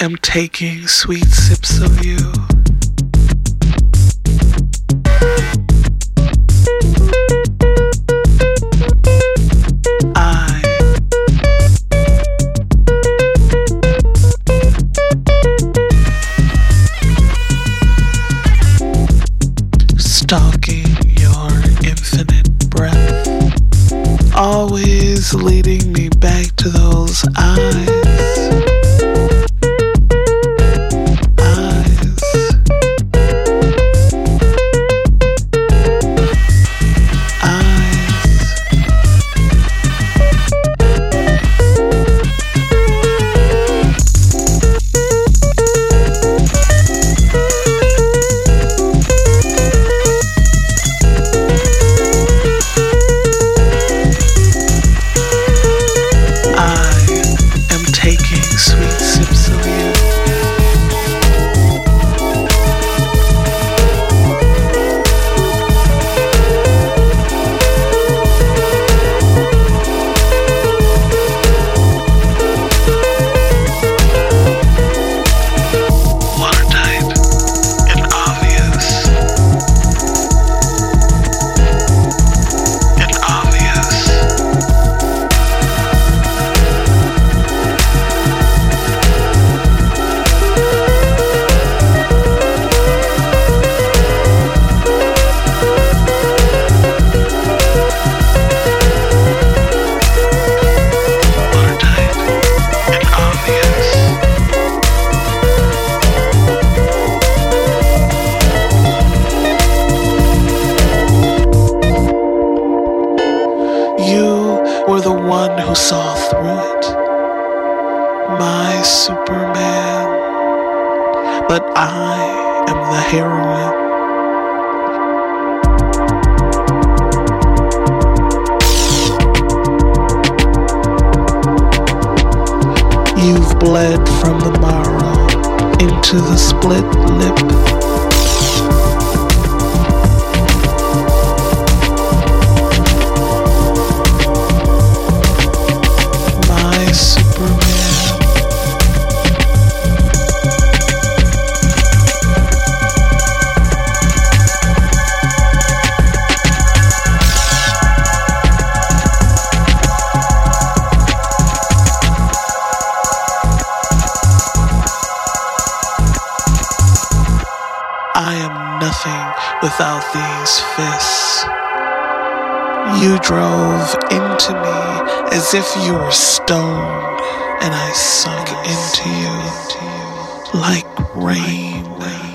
am taking sweet sips of you. I stalking your infinite breath, always leading me back to those eyes. Were the one who saw through it. My Superman. But I am the heroine. You've bled from the marrow into the split lip. Without these fists. You drove into me as if you were stone, and I sunk into you like rain.